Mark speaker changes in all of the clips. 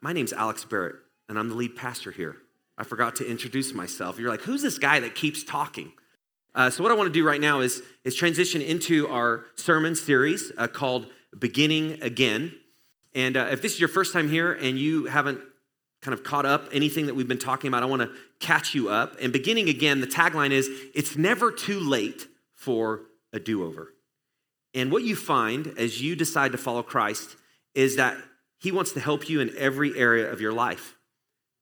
Speaker 1: my name's Alex Barrett, and I'm the lead pastor here. I forgot to introduce myself. You're like, who's this guy that keeps talking? Uh, so, what I want to do right now is, is transition into our sermon series uh, called Beginning Again. And uh, if this is your first time here and you haven't kind of caught up anything that we've been talking about, I want to catch you up. And beginning again, the tagline is It's never too late for a do over. And what you find as you decide to follow Christ is that He wants to help you in every area of your life.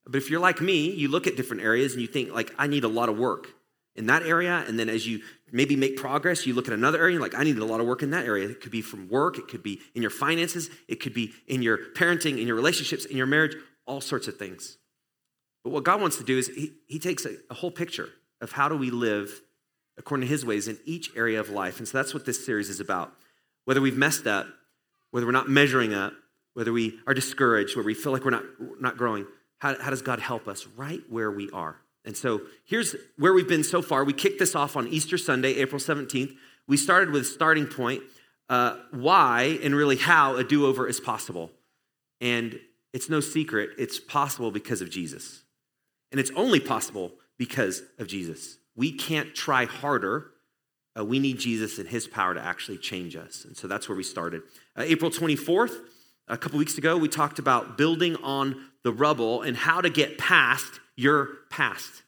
Speaker 1: But if you're like me, you look at different areas and you think, like, I need a lot of work in that area. And then as you maybe make progress, you look at another area, like, I need a lot of work in that area. It could be from work, it could be in your finances, it could be in your parenting, in your relationships, in your marriage, all sorts of things. But what God wants to do is He, he takes a, a whole picture of how do we live according to His ways in each area of life. And so that's what this series is about. Whether we've messed up, whether we're not measuring up, whether we are discouraged, where we feel like we're not, not growing, how, how does God help us right where we are? And so here's where we've been so far. We kicked this off on Easter Sunday, April 17th. We started with starting point, uh, why and really how a do over is possible. And it's no secret, it's possible because of Jesus. And it's only possible because of Jesus. We can't try harder. Uh, we need Jesus and his power to actually change us. And so that's where we started. Uh, April 24th, a couple weeks ago, we talked about building on the rubble and how to get past your past.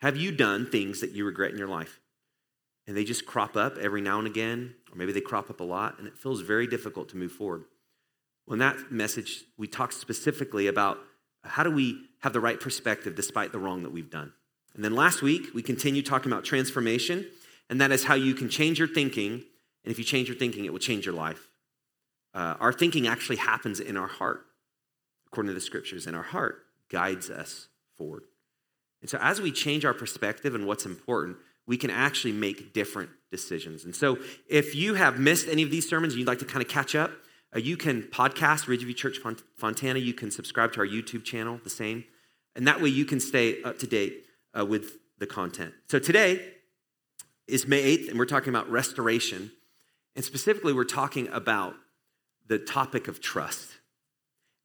Speaker 1: Have you done things that you regret in your life? And they just crop up every now and again, or maybe they crop up a lot, and it feels very difficult to move forward. Well, in that message, we talked specifically about how do we have the right perspective despite the wrong that we've done. And then last week, we continued talking about transformation, and that is how you can change your thinking. And if you change your thinking, it will change your life. Uh, our thinking actually happens in our heart, according to the scriptures, and our heart guides us forward. And so, as we change our perspective and what's important, we can actually make different decisions. And so, if you have missed any of these sermons and you'd like to kind of catch up, uh, you can podcast Ridgeview Church Fontana. You can subscribe to our YouTube channel, the same. And that way you can stay up to date uh, with the content. So, today is May 8th, and we're talking about restoration. And specifically, we're talking about the topic of trust.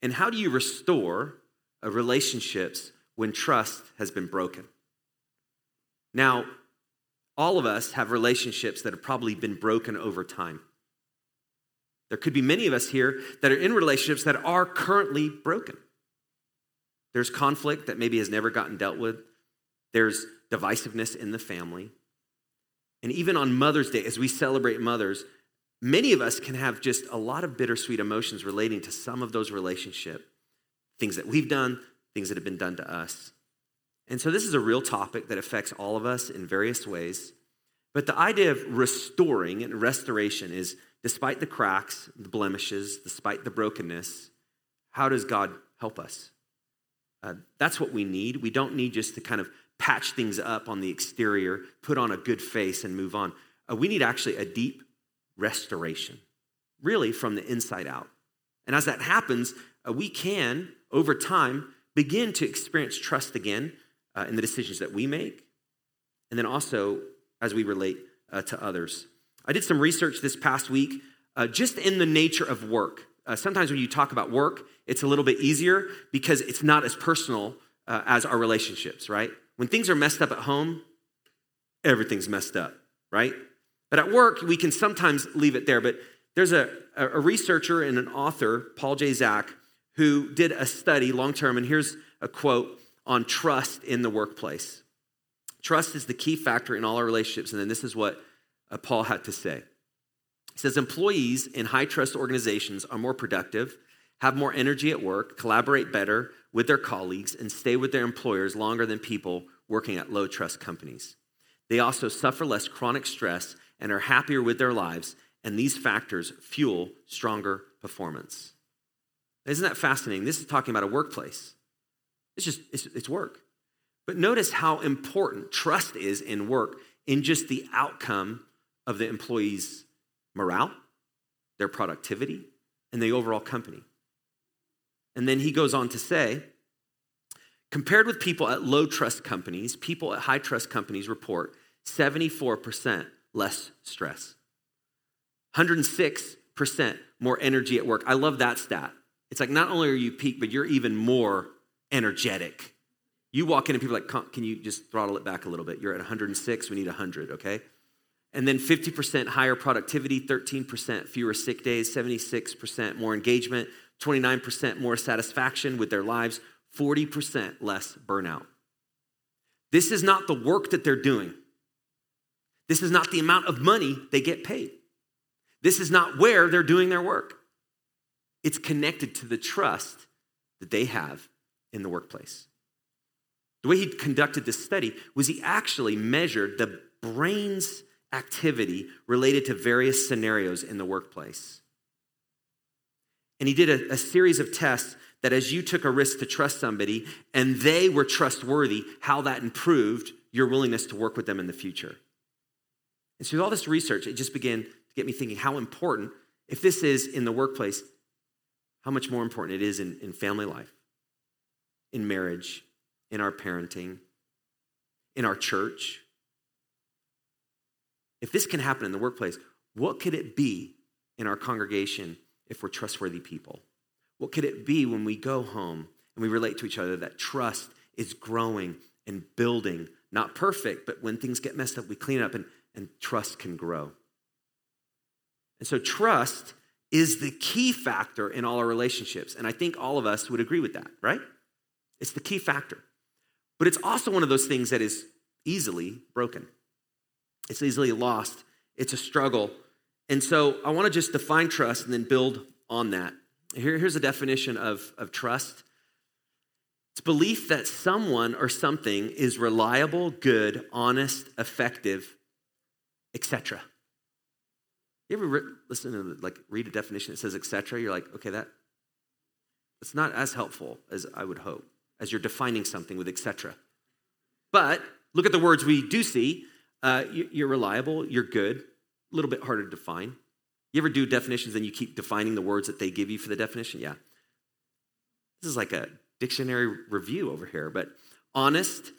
Speaker 1: And how do you restore relationships when trust has been broken? Now, all of us have relationships that have probably been broken over time. There could be many of us here that are in relationships that are currently broken. There's conflict that maybe has never gotten dealt with. There's divisiveness in the family. And even on Mother's Day, as we celebrate mothers, Many of us can have just a lot of bittersweet emotions relating to some of those relationship things that we've done, things that have been done to us. And so this is a real topic that affects all of us in various ways. But the idea of restoring and restoration is despite the cracks, the blemishes, despite the brokenness, how does God help us? Uh, that's what we need. We don't need just to kind of patch things up on the exterior, put on a good face, and move on. Uh, we need actually a deep restoration, really from the inside out. And as that happens, uh, we can, over time, begin to experience trust again uh, in the decisions that we make, and then also as we relate uh, to others. I did some research this past week uh, just in the nature of work. Uh, sometimes when you talk about work, it's a little bit easier because it's not as personal uh, as our relationships, right? When things are messed up at home, everything's messed up, right? But at work, we can sometimes leave it there. But there's a, a researcher and an author, Paul J. Zak, who did a study long term, and here's a quote on trust in the workplace. Trust is the key factor in all our relationships. And then this is what uh, Paul had to say. He says employees in high trust organizations are more productive, have more energy at work, collaborate better with their colleagues, and stay with their employers longer than people working at low trust companies. They also suffer less chronic stress and are happier with their lives, and these factors fuel stronger performance. Isn't that fascinating? This is talking about a workplace. It's just, it's, it's work. But notice how important trust is in work in just the outcome of the employee's morale, their productivity, and the overall company. And then he goes on to say, compared with people at low trust companies, people at high trust companies report 74% less stress. 106% more energy at work. I love that stat. It's like not only are you peak, but you're even more energetic. You walk in and people are like, can you just throttle it back a little bit? You're at 106, we need 100, okay? And then 50% higher productivity, 13% fewer sick days, 76% more engagement, 29% more satisfaction with their lives, 40% less burnout. This is not the work that they're doing. This is not the amount of money they get paid. This is not where they're doing their work. It's connected to the trust that they have in the workplace. The way he conducted this study was he actually measured the brain's activity related to various scenarios in the workplace. And he did a, a, series of tests that as you took a risk to trust somebody and they were trustworthy, how that improved your willingness to work with them in the future. And so, with all this research, it just began to get me thinking how important, if this is in the workplace, how much more important it is in, in family life, in marriage, in our parenting, in our church. If this can happen in the workplace, what could it be in our congregation if we're trustworthy people? What could it be when we go home and we relate to each other that trust is growing and building? Not perfect, but when things get messed up, we clean it up and, and trust can grow. And so, trust is the key factor in all our relationships. And I think all of us would agree with that, right? It's the key factor. But it's also one of those things that is easily broken, it's easily lost, it's a struggle. And so I want to just define trust and then build on that. Here, here's a definition of, of trust it's belief that someone or something is reliable, good, honest, effective, etc. You ever re- listen to like read a definition that says etc.? You're like, okay, that that's not as helpful as I would hope, as you're defining something with etc. But look at the words we do see. Uh, you're reliable, you're good, a little bit harder to define. You ever do definitions and you keep defining the words that they give you for the definition? Yeah. This is like a dictionary review over here, but honest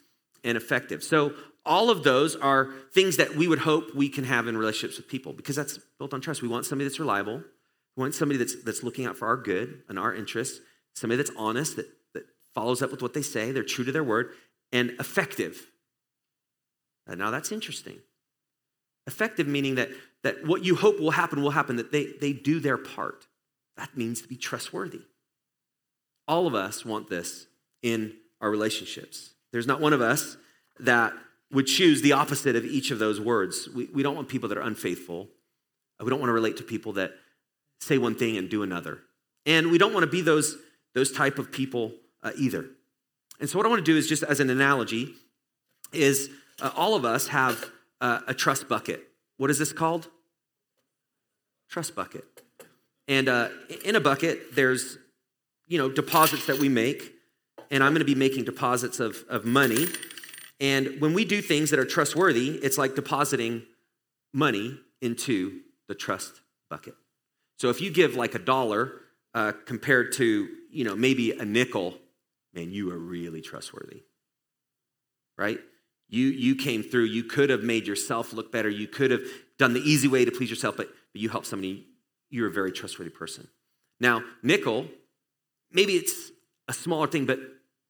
Speaker 1: and effective. So, all of those are things that we would hope we can have in relationships with people because that's built on trust. We want somebody that's reliable, we want somebody that's, that's looking out for our good and our interests, somebody that's honest, that, that follows up with what they say, they're true to their word, and effective. And now, that's interesting. Effective meaning that, that what you hope will happen will happen, that they, they do their part. That means to be trustworthy. All of us want this in our relationships. There's not one of us that would choose the opposite of each of those words. We, we don't want people that are unfaithful. We don't want to relate to people that say one thing and do another. And we don't want to be those, those type of people uh, either. And so what I want to do is just as an analogy is uh, all of us have uh, a trust bucket. What is this called? Trust bucket. And uh, in a bucket, there's you know deposits that we make, and I'm going to be making deposits of, of money. And when we do things that are trustworthy, it's like depositing money into the trust bucket. So if you give like a dollar uh, compared to you know maybe a nickel, man, you are really trustworthy, right? You, you came through. You could have made yourself look better. You could have done the easy way to please yourself, but, but you helped somebody. You're a very trustworthy person. Now, nickel, maybe it's a smaller thing, but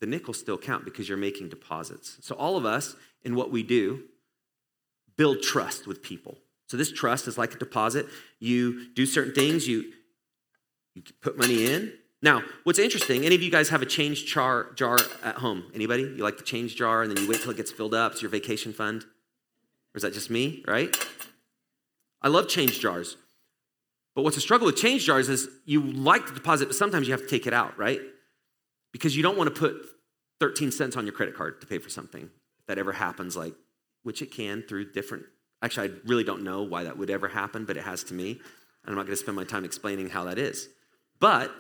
Speaker 1: the nickels still count because you're making deposits. So, all of us in what we do build trust with people. So, this trust is like a deposit. You do certain things, you, you put money in, now, what's interesting, any of you guys have a change jar, jar at home? Anybody? You like the change jar and then you wait till it gets filled up? It's your vacation fund? Or is that just me, right? I love change jars. But what's a struggle with change jars is you like the deposit, but sometimes you have to take it out, right? Because you don't want to put 13 cents on your credit card to pay for something. If that ever happens, like, which it can through different, actually, I really don't know why that would ever happen, but it has to me. And I'm not going to spend my time explaining how that is. But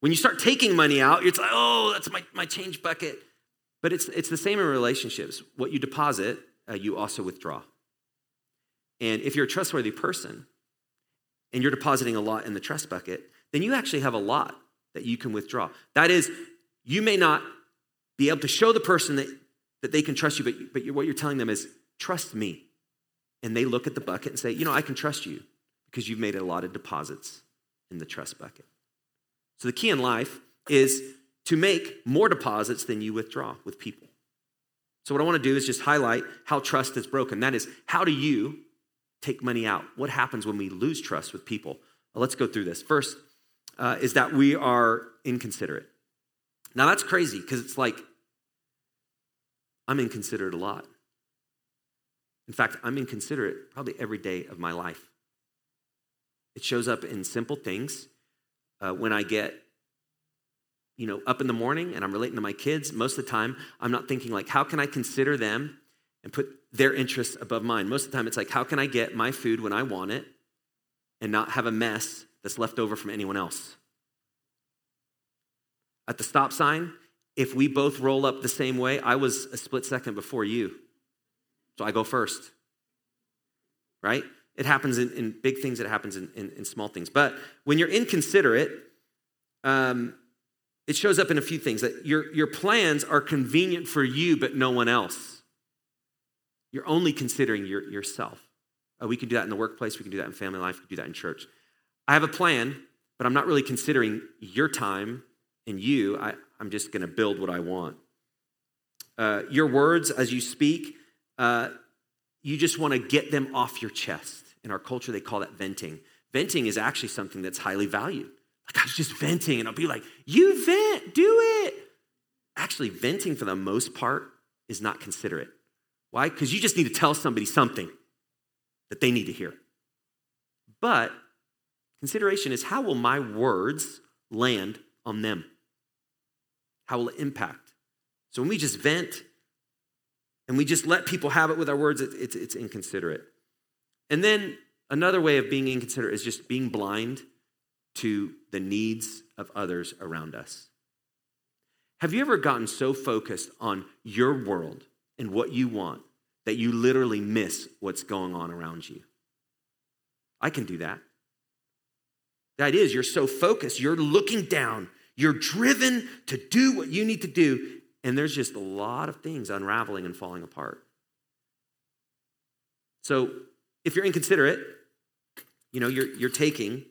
Speaker 1: when you start taking money out, it's like, oh, that's my, my change bucket. But it's, it's the same in relationships. What you deposit, uh, you also withdraw. And if you're a trustworthy person and you're depositing a lot in the trust bucket, then you actually have a lot that you can withdraw. That is, you may not be able to show the person that, that they can trust you, but, but what you're telling them is, trust me. And they look at the bucket and say, you know, I can trust you because you've made a lot of deposits in the trust bucket. So the key in life is to make more deposits than you withdraw with people. So, what I want to do is just highlight how trust is broken. That is, how do you take money out? What happens when we lose trust with people? Well, let's go through this. First, uh, is that we are inconsiderate. Now, that's crazy because it's like, I'm inconsiderate a lot. In fact, I'm inconsiderate probably every day of my life. It shows up in simple things. Uh, when I get you know, up in the morning and I'm relating to my kids, most of the time I'm not thinking like, how can I consider them and put their interests above mine? Most of the time it's like, how can I get my food when I want it and not have a mess that's left over from anyone else? At the stop sign, if we both roll up the same way, I was a split second before you. So I go first. Right? It happens in, in big things, it happens in, in, in, small things. But when you're inconsiderate, um, it shows up in a few things that your, your plans are convenient for you, but no one else. You're only considering your, yourself. Uh, we can do that in the workplace, we can do that in family life, we can do that in church. I have a plan, but I'm not really considering your time and you. I, I'm just going to build what I want. Uh, your words as you speak, uh, you just want to get them off your chest. In our culture, they call that venting. Venting is actually something that's highly valued. Like I was just venting, and I'll be like, You vent, do it. Actually, venting for the most part is not considerate. Why? Because you just need to tell somebody something that they need to hear. But consideration is how will my words land on them? How will it impact? So when we just vent and we just let people have it with our words, it, it's, it's inconsiderate. And then another way of being inconsiderate is just being blind to the needs of others around us. Have you ever gotten so focused on your world and what you want that you literally miss what's going on around you? I can do that. Idea is you're so focused, you're looking down, you're driven to do what you need to do, and there's just a lot of things unraveling and falling apart. So if you're inconsiderate, you know, you're, you're taking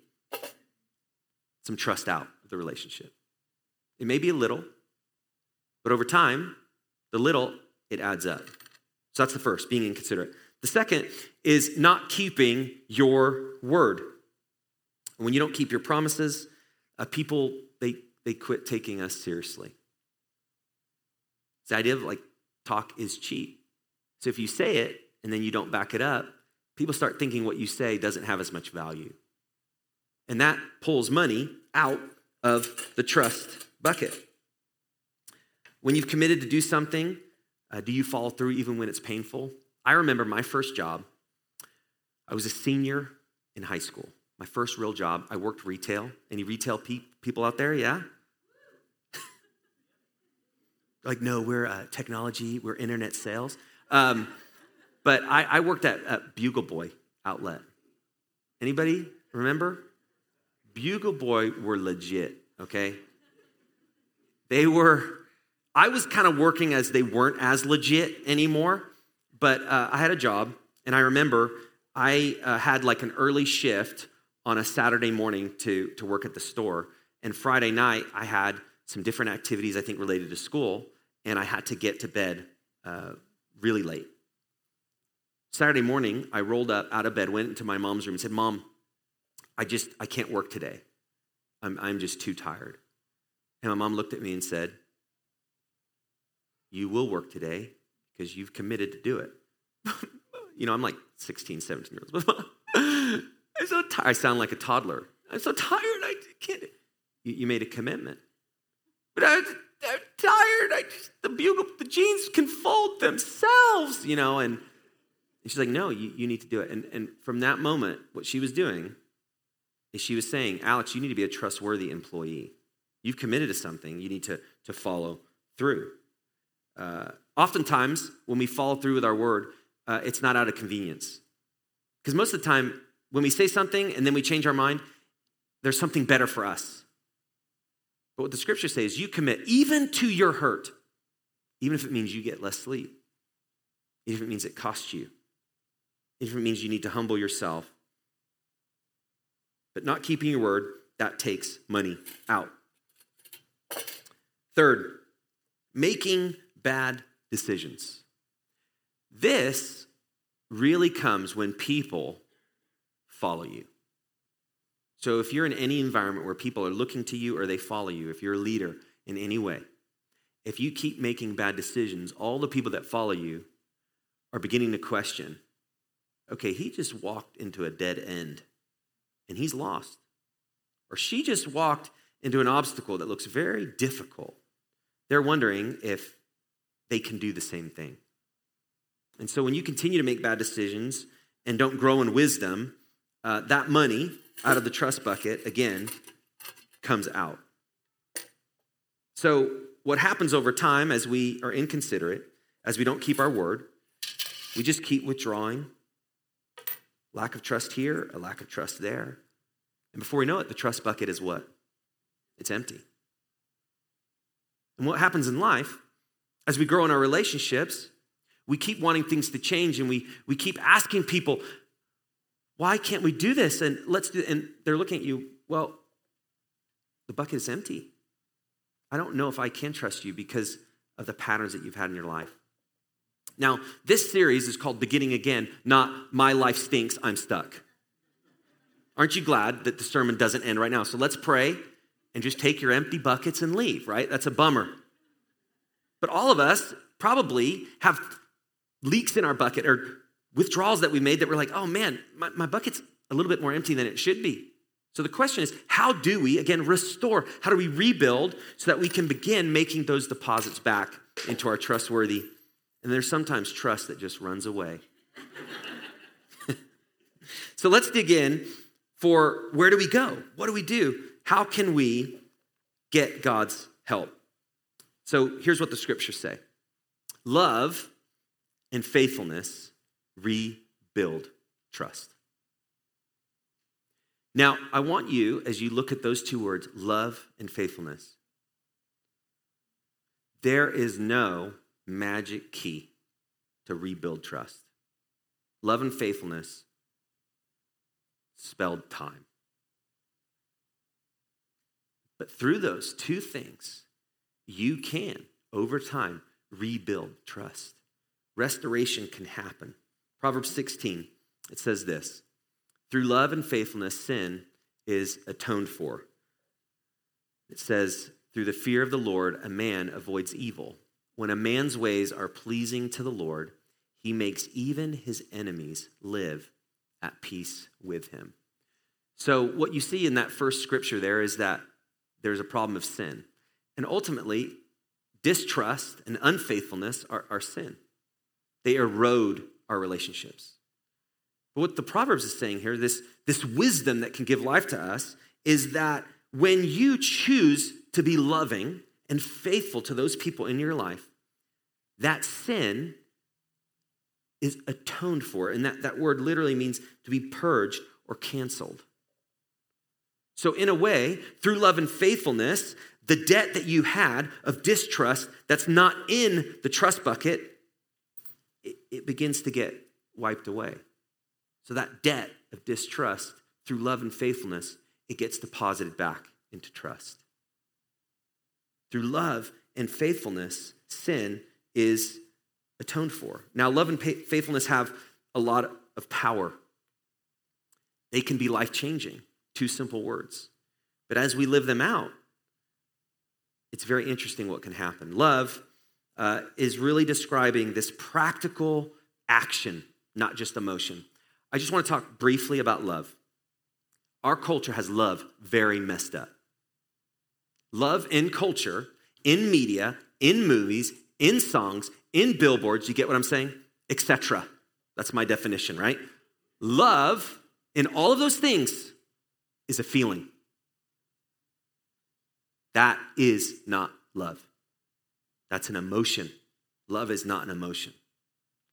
Speaker 1: some trust out of the relationship. It may be a little, but over time, the little, it adds up. So that's the first, being inconsiderate. The second is not keeping your word. When you don't keep your promises, uh, people, they, they quit taking us seriously. It's the idea of like talk is cheap. So if you say it and then you don't back it up, people start thinking what you say doesn't have as much value. And that pulls money out of the trust bucket. When you've committed to do something, uh, do you follow through even when it's painful? I remember my first job. I was a senior in high school. My first real job, I worked retail. Any retail pe- people out there? Yeah? like, no, we're uh, technology, we're internet sales. Um, but I, I worked at, at Bugle Boy outlet. Anybody remember? Bugle Boy were legit, okay? They were, I was kind of working as they weren't as legit anymore, but uh, I had a job, and I remember I uh, had like an early shift on a Saturday morning to, to work at the store. And Friday night, I had some different activities, I think, related to school, and I had to get to bed uh, really late. Saturday morning, I rolled up out of bed, went into my mom's room, and said, Mom, I just, I can't work today. I'm, I'm just too tired. And my mom looked at me and said, You will work today because you've committed to do it. you know, I'm like 16, 17 years old. Tired. I sound like a toddler. I'm so tired. I can't. You, you made a commitment. But I, am tired. I just, the bugle, the jeans can fold themselves, you know. And, and she's like, no, you, you need to do it. And, and from that moment, what she was doing is she was saying, Alex, you need to be a trustworthy employee. You've committed to something, you need to, to follow through. Uh, oftentimes, when we follow through with our word, uh, it's not out of convenience. Because most of the time, when we say something and then we change our mind, there's something better for us. But what the scripture says, you commit even to your hurt, even if it means you get less sleep, even if it means it costs you, even if it means you need to humble yourself, but not keeping your word that takes money out. Third, making bad decisions. This really comes when people follow you. So if you're in any environment where people are looking to you or they follow you, if you're a leader in any way, if you keep making bad decisions, all the people that follow you are beginning to question okay, he just walked into a dead end and he's lost. Or she just walked into an obstacle that looks very difficult. They're wondering if they can do the same thing. And so when you continue to make bad decisions and don't grow in wisdom, uh, that money out of the trust bucket, again, comes out. So, what happens over time as we are inconsiderate, as we don't keep our word, we just keep withdrawing. Lack of trust here, a lack of trust there. And before we know it, the trust bucket is what? It's empty. And what happens in life, as we grow in our relationships, we keep wanting things to change and we, we keep asking people, why can't we do this? And let's do and they're looking at you, well, the bucket is empty. I don't know if I can trust you because of the patterns that you've had in your life. Now, this series is called Beginning Again, not My Life Stinks, I'm Stuck. Aren't you glad that the sermon doesn't end right now? So let's pray and just take your empty buckets and leave, right? That's a bummer. But all of us probably have leaks in our bucket or withdrawals that we made that we're like, oh man, my, my bucket's a little bit more empty than it should be. So the question is, how do we, again, restore? How do we rebuild so that we can begin making those deposits back into our trustworthy? And there's sometimes trust that just runs away. so let's dig in for where do we go? What do we do? How can we get God's help? So here's what the scriptures say love and faithfulness rebuild trust. Now, I want you, as you look at those two words, love and faithfulness, there is no magic key to rebuild trust. Love and faithfulness spelled time. But through those two things, you can, over time, rebuild trust. Restoration can happen. Proverbs 16, it says this Through love and faithfulness, sin is atoned for. It says, Through the fear of the Lord, a man avoids evil. When a man's ways are pleasing to the Lord, he makes even his enemies live at peace with him. So, what you see in that first scripture there is that there's a problem of sin. And ultimately, distrust and unfaithfulness are, are sin, they erode our relationships. But what the Proverbs is saying here, this, this wisdom that can give life to us, is that when you choose to be loving and faithful to those people in your life, that sin is atoned for. And that, that word literally means to be purged or canceled. So, in a way, through love and faithfulness, the debt that you had of distrust that's not in the trust bucket, it begins to get wiped away. So, that debt of distrust through love and faithfulness, it gets deposited back into trust. Through love and faithfulness, sin is atoned for. Now, love and faithfulness have a lot of power. They can be life changing. Two simple words. But as we live them out, it's very interesting what can happen. Love uh, is really describing this practical action, not just emotion. I just want to talk briefly about love. Our culture has love very messed up. Love in culture, in media, in movies, in songs, in billboards, you get what I'm saying? Etc. That's my definition, right? Love in all of those things is a feeling. That is not love. That's an emotion. Love is not an emotion.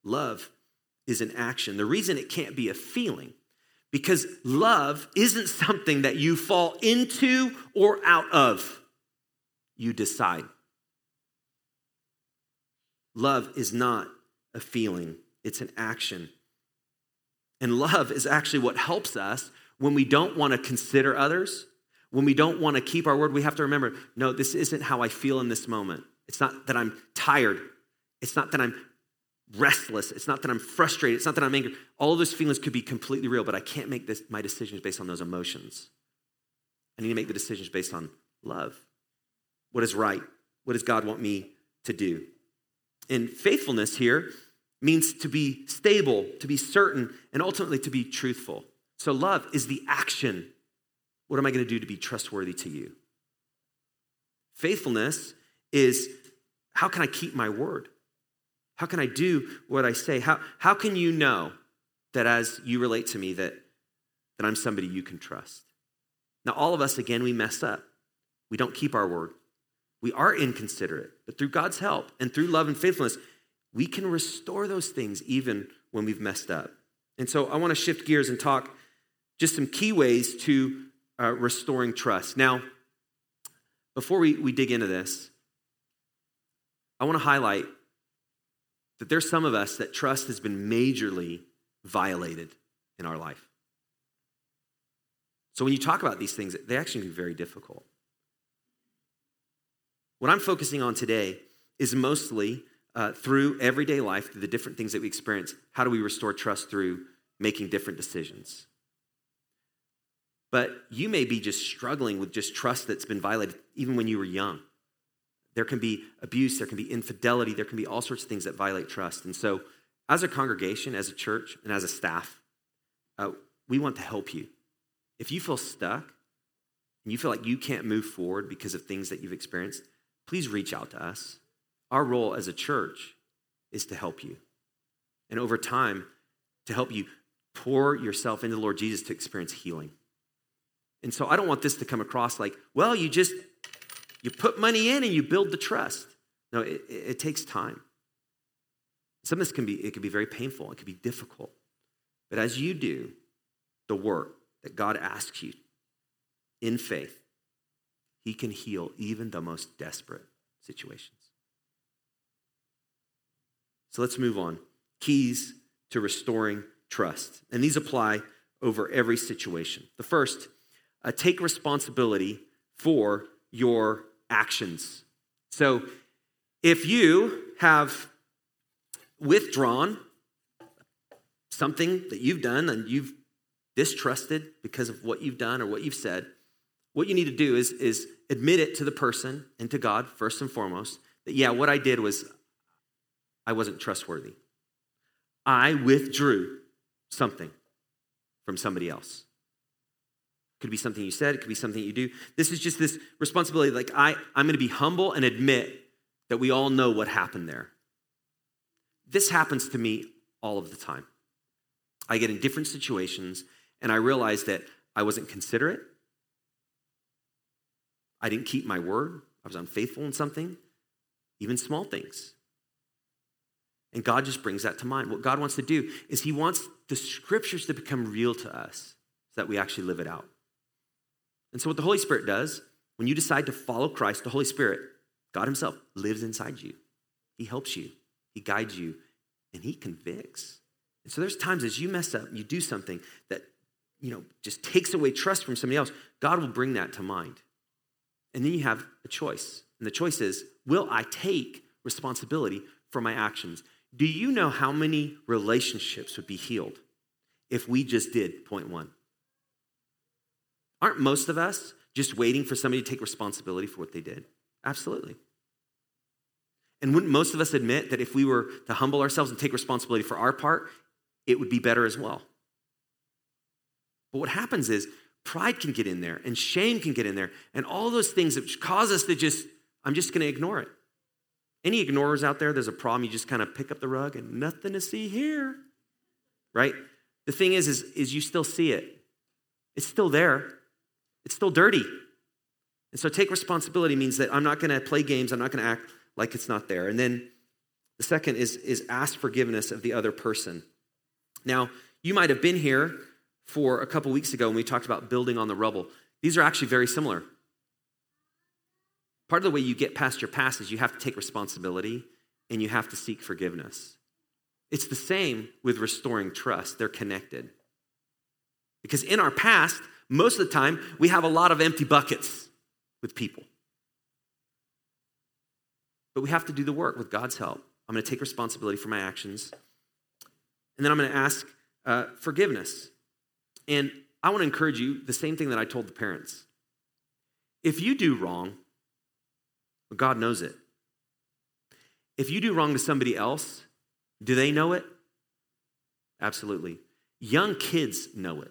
Speaker 1: Love is an action. The reason it can't be a feeling, because love isn't something that you fall into or out of. You decide. Love is not a feeling, it's an action. And love is actually what helps us when we don't want to consider others, when we don't want to keep our word, we have to remember no, this isn't how I feel in this moment. It's not that I'm tired. It's not that I'm restless. It's not that I'm frustrated. It's not that I'm angry. All of those feelings could be completely real, but I can't make this, my decisions based on those emotions. I need to make the decisions based on love. What is right? What does God want me to do? And faithfulness here means to be stable, to be certain, and ultimately to be truthful. So, love is the action. What am I going to do to be trustworthy to you? Faithfulness is how can I keep my word? How can I do what I say? How, how can you know that as you relate to me that, that I'm somebody you can trust? Now, all of us, again, we mess up. We don't keep our word. We are inconsiderate. But through God's help and through love and faithfulness, we can restore those things even when we've messed up. And so I want to shift gears and talk just some key ways to uh, restoring trust. Now, before we, we dig into this, I want to highlight that there's some of us that trust has been majorly violated in our life. So when you talk about these things, they actually can be very difficult. What I'm focusing on today is mostly uh, through everyday life, through the different things that we experience. How do we restore trust through making different decisions? But you may be just struggling with just trust that's been violated even when you were young. There can be abuse, there can be infidelity, there can be all sorts of things that violate trust. And so, as a congregation, as a church, and as a staff, uh, we want to help you. If you feel stuck and you feel like you can't move forward because of things that you've experienced, please reach out to us. Our role as a church is to help you. And over time, to help you pour yourself into the Lord Jesus to experience healing. And so I don't want this to come across like, well, you just you put money in and you build the trust. No, it, it takes time. Some of this can be it can be very painful, it can be difficult. But as you do the work that God asks you in faith, He can heal even the most desperate situations. So let's move on. Keys to restoring trust. And these apply over every situation. The first uh, take responsibility for your actions. So if you have withdrawn something that you've done and you've distrusted because of what you've done or what you've said, what you need to do is, is admit it to the person and to God, first and foremost, that, yeah, what I did was I wasn't trustworthy. I withdrew something from somebody else could be something you said, it could be something you do. This is just this responsibility. Like, I, I'm going to be humble and admit that we all know what happened there. This happens to me all of the time. I get in different situations and I realize that I wasn't considerate. I didn't keep my word. I was unfaithful in something, even small things. And God just brings that to mind. What God wants to do is He wants the scriptures to become real to us so that we actually live it out. And so, what the Holy Spirit does, when you decide to follow Christ, the Holy Spirit, God Himself, lives inside you. He helps you, He guides you, and He convicts. And so, there's times as you mess up, you do something that, you know, just takes away trust from somebody else, God will bring that to mind. And then you have a choice. And the choice is will I take responsibility for my actions? Do you know how many relationships would be healed if we just did point one? Aren't most of us just waiting for somebody to take responsibility for what they did? Absolutely. And wouldn't most of us admit that if we were to humble ourselves and take responsibility for our part, it would be better as well? But what happens is pride can get in there and shame can get in there and all those things that cause us to just, I'm just going to ignore it. Any ignorers out there, there's a problem, you just kind of pick up the rug and nothing to see here, right? The thing is, is, is you still see it. It's still there. It's still dirty. And so take responsibility means that I'm not going to play games, I'm not going to act like it's not there. And then the second is, is ask forgiveness of the other person. Now, you might have been here for a couple weeks ago when we talked about building on the rubble. These are actually very similar. Part of the way you get past your past is you have to take responsibility and you have to seek forgiveness. It's the same with restoring trust, they're connected. Because in our past, Most of the time, we have a lot of empty buckets with people. But we have to do the work with God's help. I'm going to take responsibility for my actions. And then I'm going to ask uh, forgiveness. And I want to encourage you the same thing that I told the parents. If you do wrong, God knows it. If you do wrong to somebody else, do they know it? Absolutely. Young kids know it.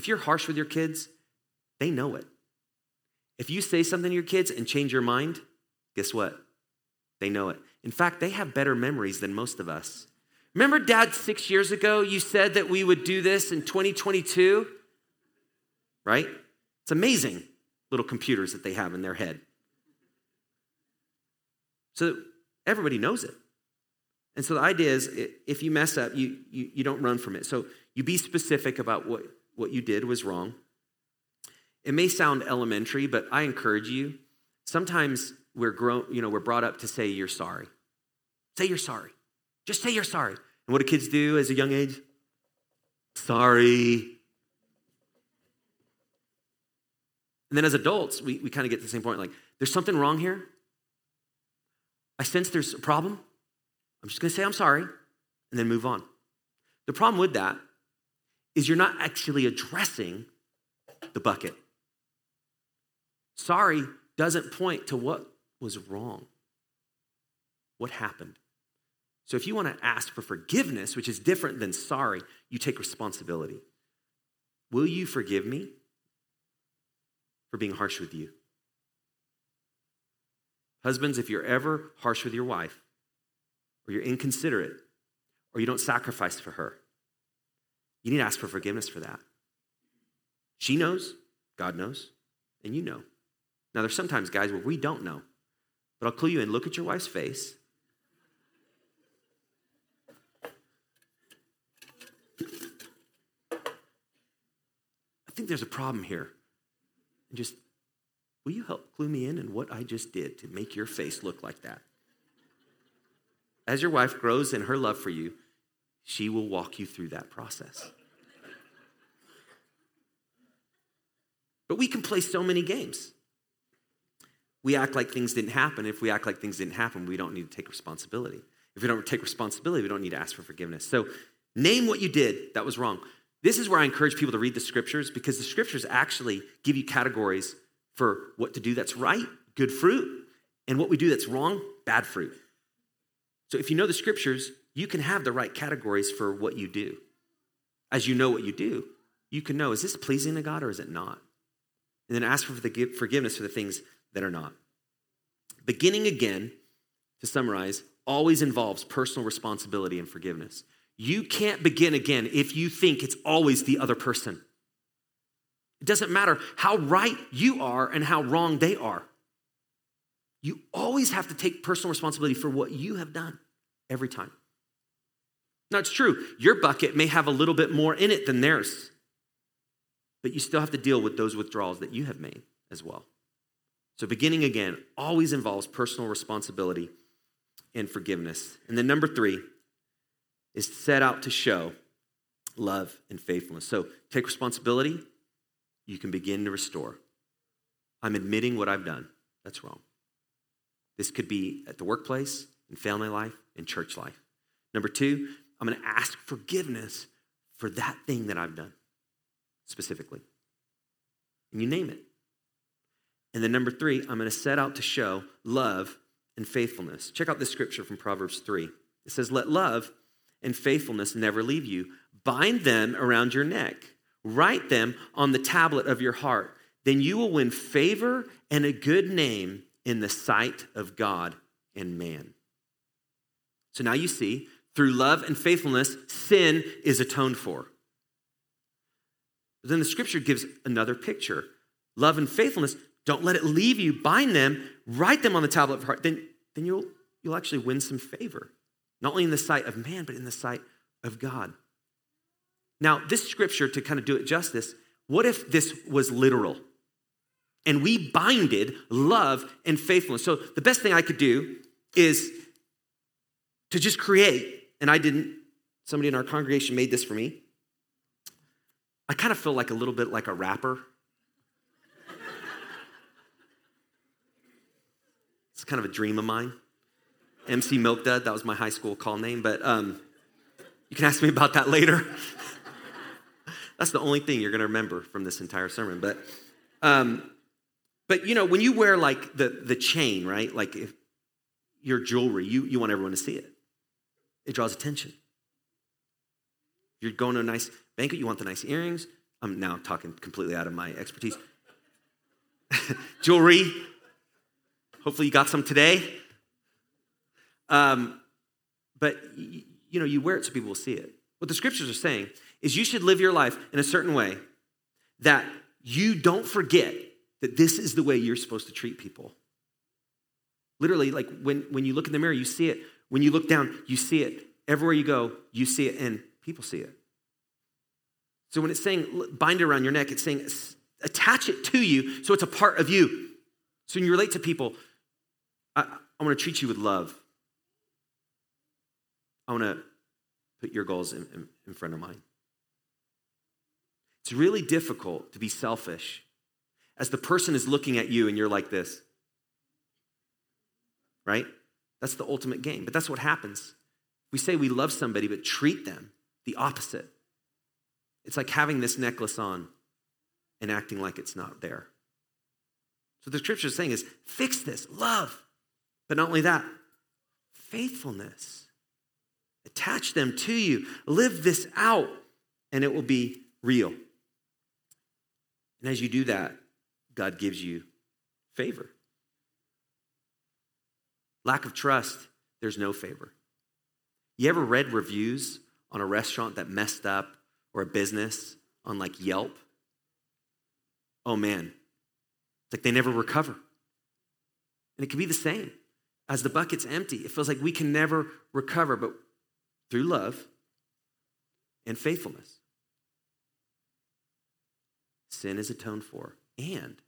Speaker 1: If you're harsh with your kids, they know it. If you say something to your kids and change your mind, guess what? They know it. In fact, they have better memories than most of us. Remember, Dad, six years ago, you said that we would do this in 2022? Right? It's amazing little computers that they have in their head. So everybody knows it. And so the idea is if you mess up, you, you, you don't run from it. So you be specific about what, what you did was wrong. It may sound elementary, but I encourage you. Sometimes we're grown, you know, we're brought up to say you're sorry. Say you're sorry. Just say you're sorry. And what do kids do as a young age? Sorry. And then as adults, we, we kind of get to the same point like, there's something wrong here. I sense there's a problem. I'm just going to say I'm sorry and then move on. The problem with that is you're not actually addressing the bucket. Sorry doesn't point to what was wrong, what happened. So if you want to ask for forgiveness, which is different than sorry, you take responsibility. Will you forgive me for being harsh with you? Husbands, if you're ever harsh with your wife, or you're inconsiderate, or you don't sacrifice for her, you need to ask for forgiveness for that. She knows, God knows, and you know. Now, there's sometimes, guys, where we don't know. But I'll clue you in. Look at your wife's face. I think there's a problem here. And just, will you help clue me in in what I just did to make your face look like that? As your wife grows in her love for you, she will walk you through that process. But we can play so many games. We act like things didn't happen. If we act like things didn't happen, we don't need to take responsibility. If we don't take responsibility, we don't need to ask for forgiveness. So, name what you did that was wrong. This is where I encourage people to read the scriptures because the scriptures actually give you categories for what to do that's right, good fruit, and what we do that's wrong, bad fruit. So, if you know the scriptures, you can have the right categories for what you do. As you know what you do, you can know is this pleasing to God or is it not? and then ask for the forgiveness for the things that are not. Beginning again, to summarize, always involves personal responsibility and forgiveness. You can't begin again if you think it's always the other person. It doesn't matter how right you are and how wrong they are. You always have to take personal responsibility for what you have done every time. Now, it's true, your bucket may have a little bit more in it than theirs. But you still have to deal with those withdrawals that you have made as well. So, beginning again always involves personal responsibility and forgiveness. And then, number three is set out to show love and faithfulness. So, take responsibility, you can begin to restore. I'm admitting what I've done. That's wrong. This could be at the workplace, in family life, in church life. Number two, I'm going to ask forgiveness for that thing that I've done specifically. And you name it. And then number three, I'm going to set out to show love and faithfulness. Check out this scripture from Proverbs 3. It says, Let love and faithfulness never leave you. Bind them around your neck, write them on the tablet of your heart. Then you will win favor and a good name in the sight of God and man. So now you see, through love and faithfulness, sin is atoned for. But then the scripture gives another picture love and faithfulness. Don't let it leave you. Bind them, write them on the tablet of heart. Then, then you'll, you'll actually win some favor, not only in the sight of man, but in the sight of God. Now, this scripture, to kind of do it justice, what if this was literal? And we binded love and faithfulness. So the best thing I could do is to just create, and I didn't, somebody in our congregation made this for me. I kind of feel like a little bit like a rapper. It's kind of a dream of mine. MC Milk Dud, that was my high school call name, but um, you can ask me about that later. That's the only thing you're going to remember from this entire sermon. But, um, but you know, when you wear like the the chain, right? Like if your jewelry, you you want everyone to see it. It draws attention. You're going to a nice banquet, you want the nice earrings. I'm now talking completely out of my expertise. jewelry. Hopefully, you got some today. Um, but you know, you wear it so people will see it. What the scriptures are saying is you should live your life in a certain way that you don't forget that this is the way you're supposed to treat people. Literally, like when, when you look in the mirror, you see it. When you look down, you see it. Everywhere you go, you see it, and people see it. So when it's saying bind it around your neck, it's saying attach it to you so it's a part of you. So when you relate to people, I, I want to treat you with love. I want to put your goals in, in, in front of mine. It's really difficult to be selfish as the person is looking at you and you're like this. Right? That's the ultimate game. But that's what happens. We say we love somebody, but treat them the opposite. It's like having this necklace on and acting like it's not there. So the scripture is saying is fix this, love. But not only that, faithfulness. Attach them to you. Live this out, and it will be real. And as you do that, God gives you favor. Lack of trust, there's no favor. You ever read reviews on a restaurant that messed up or a business on like Yelp? Oh man, it's like they never recover. And it can be the same. As the bucket's empty, it feels like we can never recover, but through love and faithfulness, sin is atoned for, and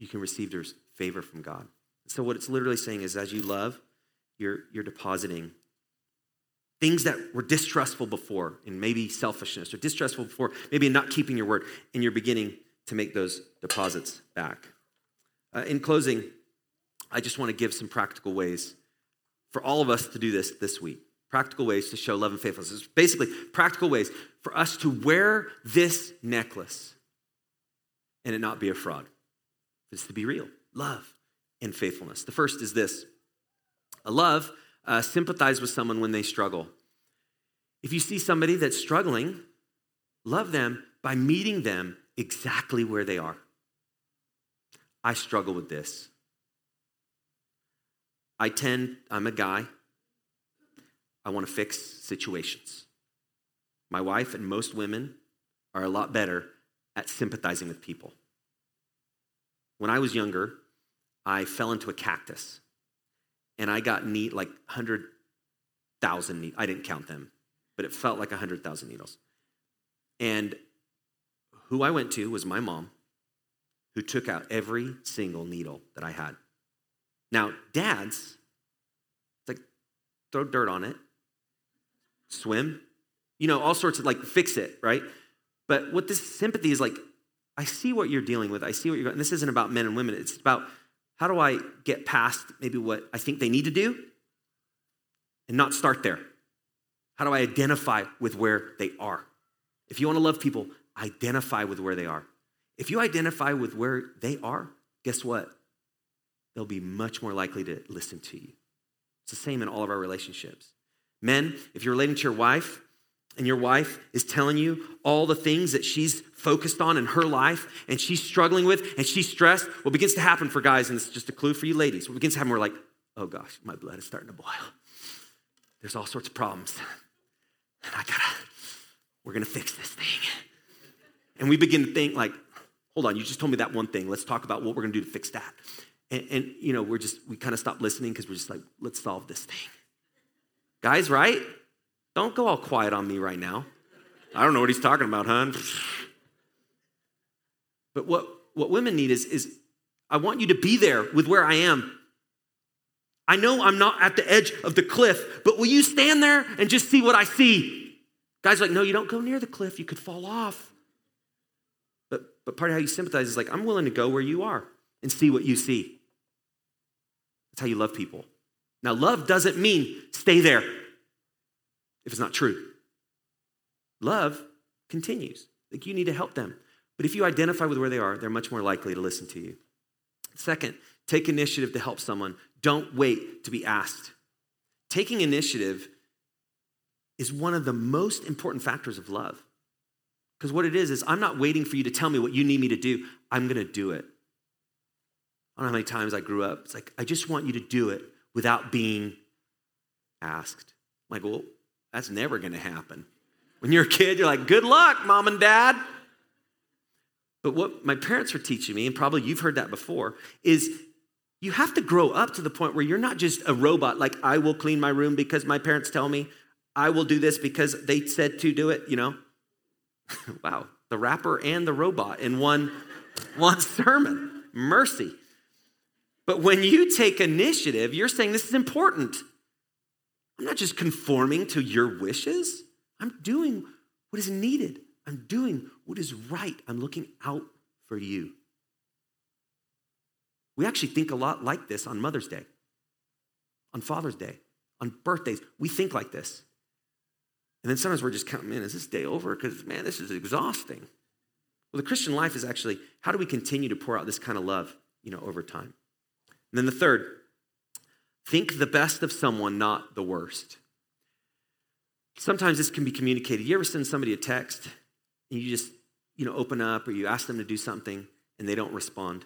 Speaker 1: you can receive there's favor from God. So what it's literally saying is as you love, you're, you're depositing things that were distrustful before, and maybe selfishness, or distrustful before, maybe not keeping your word, and you're beginning to make those deposits back. Uh, in closing, I just want to give some practical ways for all of us to do this this week. Practical ways to show love and faithfulness. It's basically practical ways for us to wear this necklace and it not be a fraud. It's to be real love and faithfulness. The first is this a love uh, sympathize with someone when they struggle. If you see somebody that's struggling, love them by meeting them exactly where they are. I struggle with this. I tend, I'm a guy, I want to fix situations. My wife and most women are a lot better at sympathizing with people. When I was younger, I fell into a cactus and I got neat like 100,000 needles. I didn't count them, but it felt like 100,000 needles. And who I went to was my mom, who took out every single needle that I had. Now, dads, it's like throw dirt on it, swim, you know, all sorts of like fix it, right? But what this sympathy is like, I see what you're dealing with. I see what you're, and this isn't about men and women. It's about how do I get past maybe what I think they need to do and not start there? How do I identify with where they are? If you want to love people, identify with where they are. If you identify with where they are, guess what? They'll be much more likely to listen to you. It's the same in all of our relationships. Men, if you're relating to your wife, and your wife is telling you all the things that she's focused on in her life and she's struggling with and she's stressed, what begins to happen for guys, and it's just a clue for you ladies, what begins to happen, we're like, oh gosh, my blood is starting to boil. There's all sorts of problems. And I gotta, we're gonna fix this thing. And we begin to think, like, hold on, you just told me that one thing. Let's talk about what we're gonna do to fix that. And, and you know, we're just, we kind of stop listening because we're just like, let's solve this thing. Guys, right? Don't go all quiet on me right now. I don't know what he's talking about, hon. But what, what women need is, is I want you to be there with where I am. I know I'm not at the edge of the cliff, but will you stand there and just see what I see? Guys like, no, you don't go near the cliff. You could fall off. But, but part of how you sympathize is like, I'm willing to go where you are and see what you see. That's how you love people. Now, love doesn't mean stay there if it's not true. Love continues. Like you need to help them. But if you identify with where they are, they're much more likely to listen to you. Second, take initiative to help someone. Don't wait to be asked. Taking initiative is one of the most important factors of love. Because what it is, is I'm not waiting for you to tell me what you need me to do. I'm going to do it. I don't know how many times I grew up. It's like, I just want you to do it without being asked. I'm like, well, that's never going to happen. When you're a kid, you're like, good luck, mom and dad. But what my parents were teaching me, and probably you've heard that before, is you have to grow up to the point where you're not just a robot, like, I will clean my room because my parents tell me, I will do this because they said to do it, you know? wow, the rapper and the robot in one, one sermon. Mercy. But when you take initiative, you're saying this is important. I'm not just conforming to your wishes. I'm doing what is needed. I'm doing what is right. I'm looking out for you. We actually think a lot like this on Mother's Day, on Father's Day, on birthdays. We think like this. And then sometimes we're just counting, man, is this day over? Because, man, this is exhausting. Well, the Christian life is actually how do we continue to pour out this kind of love, you know, over time? And then the third, think the best of someone, not the worst. Sometimes this can be communicated. You ever send somebody a text and you just, you know, open up or you ask them to do something and they don't respond?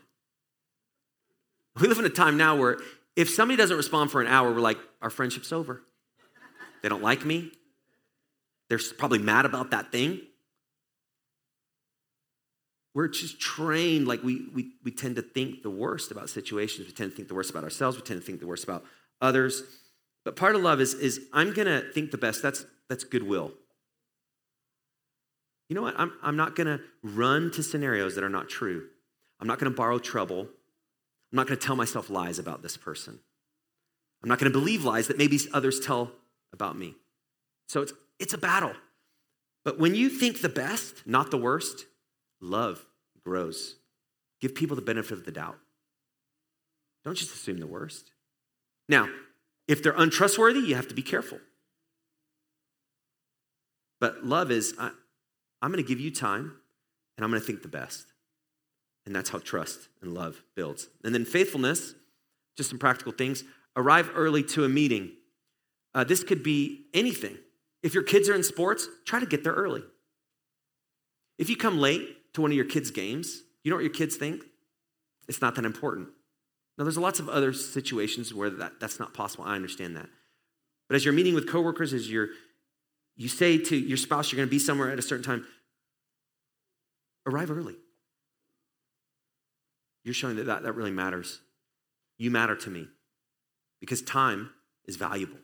Speaker 1: We live in a time now where if somebody doesn't respond for an hour, we're like, our friendship's over. They don't like me. They're probably mad about that thing. We're just trained, like we, we, we tend to think the worst about situations. We tend to think the worst about ourselves. We tend to think the worst about others. But part of love is, is I'm to think the best. That's, that's goodwill. You know what? I'm, I'm not to run to scenarios that are not true. I'm not to borrow trouble. I'm not to tell myself lies about this person. I'm not to believe lies that maybe others tell about me. So it's, it's a battle. But when you think the best, not the worst, love grows. Give people the benefit of the doubt. Don't just assume the worst. Now, if they're untrustworthy, you have to be careful. But love is, I, am going to give you time and I'm going to think the best. And that's how trust and love builds. And then faithfulness, just some practical things. Arrive early to a meeting. Uh, this could be anything. If your kids are in sports, try to get there early. If you come late to one of your kids' games, you know what your kids think? It's not that important. Now, there's lots of other situations where that, that's not possible. I understand that. But as you're meeting with coworkers, as you're you say to your spouse you're going to be somewhere at a certain time, arrive early. You're showing that, that that really matters. You matter to me because time is valuable.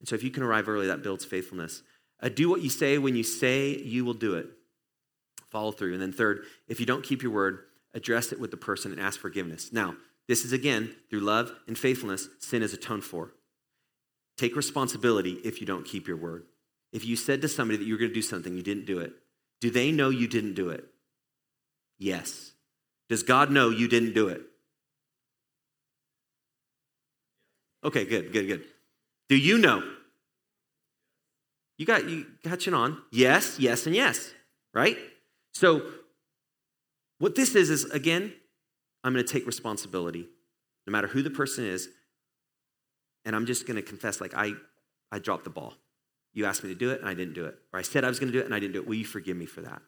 Speaker 1: And so if you can arrive early, that builds faithfulness. Uh, do what you say when you say you will do it. Follow through. And then, third, if you don't keep your word, address it with the person and ask forgiveness. Now, this is again, through love and faithfulness, sin is atoned for. Take responsibility if you don't keep your word. If you said to somebody that you were going to do something, you didn't do it, do they know you didn't do it? Yes. Does God know you didn't do it? Okay, good, good, good. Do you know? You got you catching on? Yes, yes, and yes, right? So what this is is again, I'm going to take responsibility, no matter who the person is, and I'm just going to confess, like I, I dropped the ball. You asked me to do it and I didn't do it. Or I said I was going to do it and I didn't do it. Will you forgive me for that?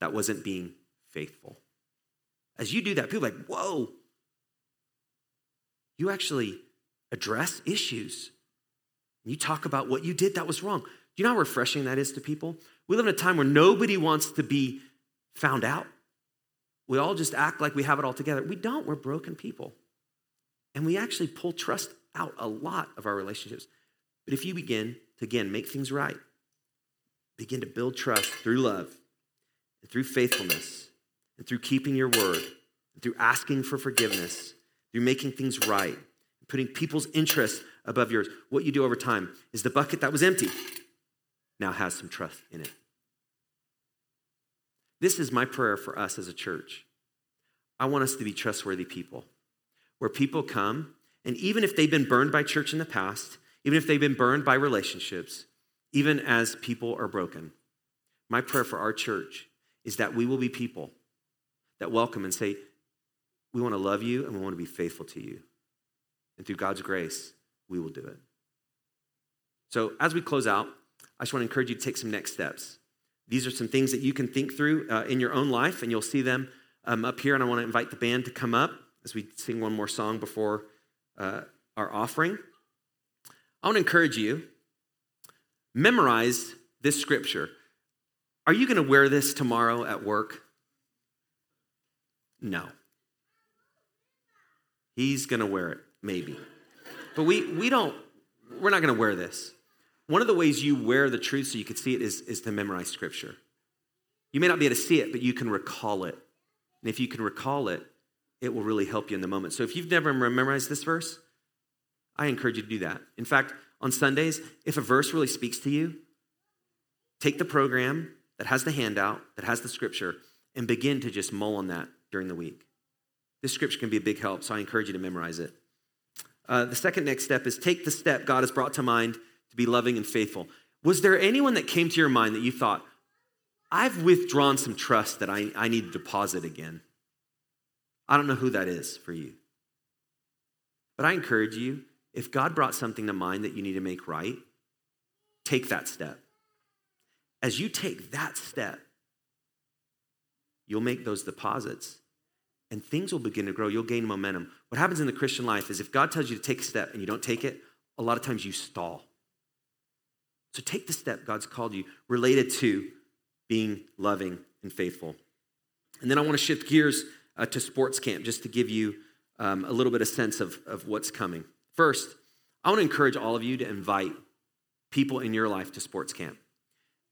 Speaker 1: That wasn't being faithful. As you do that, people like, whoa. You actually address issues. You talk about what you did that was wrong. Do you know how refreshing that is to people? We live in a time where nobody wants to be found out. We all just act like we have it all together. We don't. We're broken people. And we actually pull trust out a lot of our relationships. But if you begin to, again, make things right, begin to build trust through love and through faithfulness and through keeping your word and through asking for forgiveness, through making things right, putting people's interests above yours, what you do over time is the bucket that was empty. Now has some trust in it. This is my prayer for us as a church. I want us to be trustworthy people, where people come, and even if they've been burned by church in the past, even if they've been burned by relationships, even as people are broken, my prayer for our church is that we will be people that welcome and say, We want to love you and we want to be faithful to you. And through God's grace, we will do it. So, as we close out, I just want to encourage you to take some next steps. These are some things that you can think through uh, in your own life, and you'll see them um, up here. And I want to invite the band to come up as we sing one more song before uh, our offering. I want to encourage you memorize this scripture. Are you going to wear this tomorrow at work? No. He's going to wear it, maybe. But we, we don't, we're not going to wear this. One of the ways you wear the truth so you can see it is, is to memorize scripture. You may not be able to see it, but you can recall it. And if you can recall it, it will really help you in the moment. So if you've never memorized this verse, I encourage you to do that. In fact, on Sundays, if a verse really speaks to you, take the program that has the handout, that has the scripture, and begin to just mull on that during the week. This scripture can be a big help, so I encourage you to memorize it. Uh, the second next step is take the step God has brought to mind to be loving and faithful. Was there anyone that came to your mind that you thought, I've withdrawn some trust that I, I need to deposit again? I don't know who that is for you. But I encourage you, if God brought something to mind that you need to make right, take that step. As you take that step, you'll make those deposits and things will begin to grow. You'll gain momentum. What happens in the Christian life is if God tells you to take a step and you don't take it, a lot of times you stall. So take the step God's called you related to being loving and faithful. And then I want to shift gears uh, to sports camp just to give you um, a little bit of sense of, of what's coming. First, I want to encourage all of you to invite people in your life to sports camp.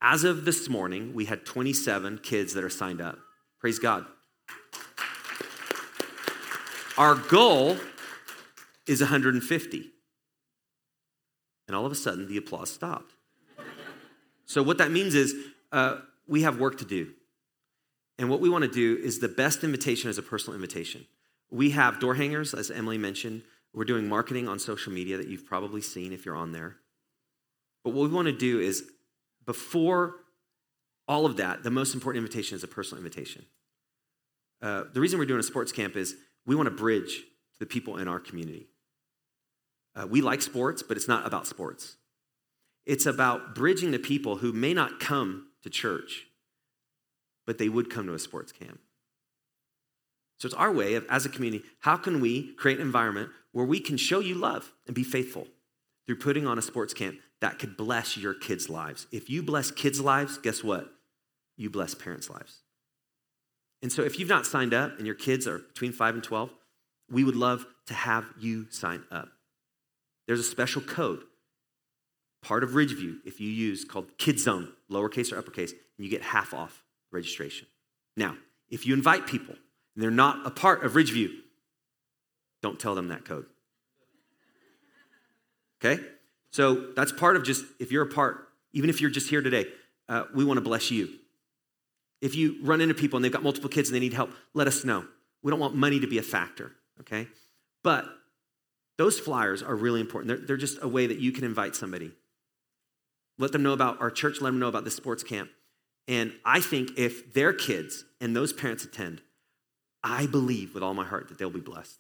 Speaker 1: As of this morning, we had 27 kids that are signed up. Praise God. Our goal is 150. And all of a sudden, the applause stopped. So, what that means is uh, we have work to do. And what we want to do is the best invitation is a personal invitation. We have door hangers, as Emily mentioned. We're doing marketing on social media that you've probably seen if you're on there. But what we want to do is, before all of that, the most important invitation is a personal invitation. Uh, the reason we're doing a sports camp is we want to bridge the people in our community. Uh, we like sports, but it's not about sports. It's about bridging the people who may not come to church, but they would come to a sports camp. So it's our way of, as a community, how can we create an environment where we can show you love and be faithful through putting on a sports camp that could bless your kids' lives? If you bless kids' lives, guess what? You bless parents' lives. And so if you've not signed up and your kids are between 5 and 12, we would love to have you sign up. There's a special code part of Ridgeview, if you use called KidZone, lowercase or uppercase, and you get half off registration. Now, if you invite people and they're not a part of Ridgeview, don't tell them that code. Okay? So that's part of just, if you're a part, even if you're just here today, uh, we want to bless you. If you run into people and they've got multiple kids and they need help, let us know. We don't want money to be a factor, okay? But those flyers are really important. They're, they're just a way that you can invite somebody let them know about our church, let them know about the sports camp. And I think if their kids and those parents attend, I believe with all my heart that they'll be blessed.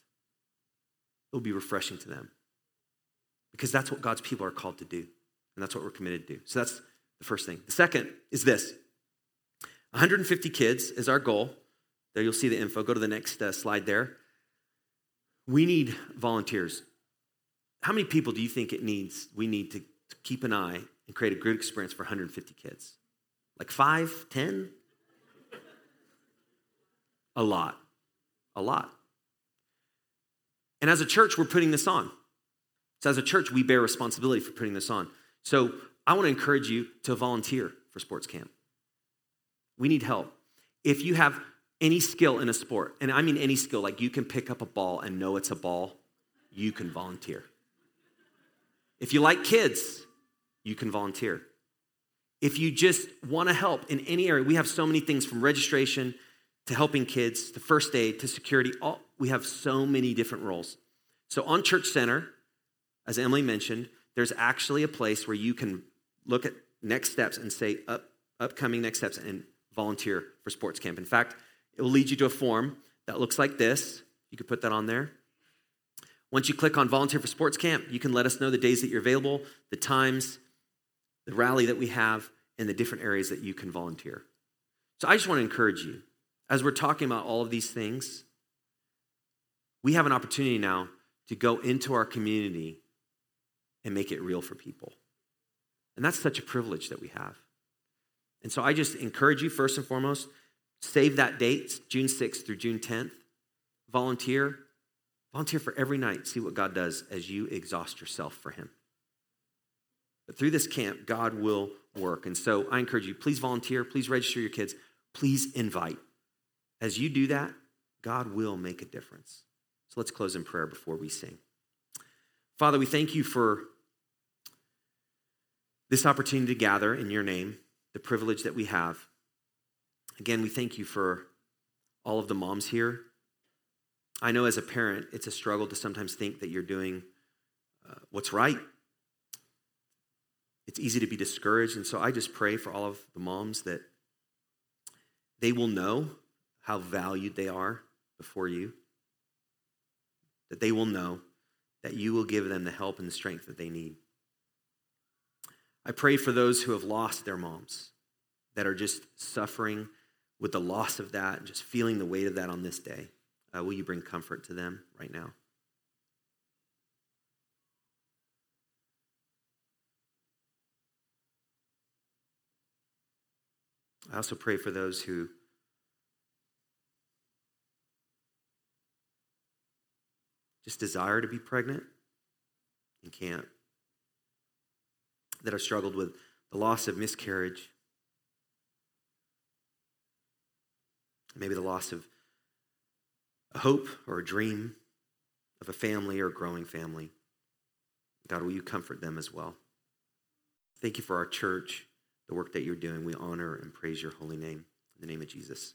Speaker 1: It'll be refreshing to them because that's what God's people are called to do. And that's what we're committed to do. So that's the first thing. The second is this 150 kids is our goal. There you'll see the info. Go to the next uh, slide there. We need volunteers. How many people do you think it needs? We need to keep an eye and create a good experience for 150 kids? Like five, ten? A lot. A lot. And as a church, we're putting this on. So, as a church, we bear responsibility for putting this on. So, I want to encourage you to volunteer for sports camp. We need help. If you have any skill in a sport, and I mean any skill, like you can pick up a ball and know it's a ball, you can volunteer. If you like kids, you can volunteer. if you just want to help in any area, we have so many things from registration to helping kids to first aid to security. All, we have so many different roles. So on Church Center, as Emily mentioned, there's actually a place where you can look at next steps and say up, upcoming next steps and volunteer for sports camp. In fact, it will lead you to a form that looks like this. You could put that on there. Once you click on volunteer for sports camp, you can let us know the days that you're available, the times, the rally that we have, and the different areas that you can volunteer. So I just want to encourage you, as we're talking about all of these things, we have an opportunity now to go into our community and make it real for people. And that's such a privilege that we have. And so I just encourage you, first and foremost, save that date, June 6th through June 10th. Volunteer. Volunteer for every night. See what God does as you exhaust yourself for Him. But through this camp, God will work. And so I encourage you, please volunteer, please register your kids, please invite. As you do that, God will make a difference. So let's close in prayer before we sing. Father, we thank you for this opportunity to gather in your name, the privilege that we have. Again, we thank you for all of the moms here. I know as a parent, it's a struggle to sometimes think that you're doing uh, what's right. It's easy to be discouraged. And so I just pray for all of the moms that they will know how valued they are before you, that they will know that you will give them the help and the strength that they need. I pray for those who have lost their moms, that are just suffering with the loss of that and just feeling the weight of that on this day. Uh, will you bring comfort to them right now? I also pray for those who just desire to be pregnant and can't, that have struggled with the loss of miscarriage, maybe the loss of a hope or a dream of a family or a growing family. God, will you comfort them as well? Thank you for our church, the work that you're doing. We honor and praise your holy name. In the name of Jesus.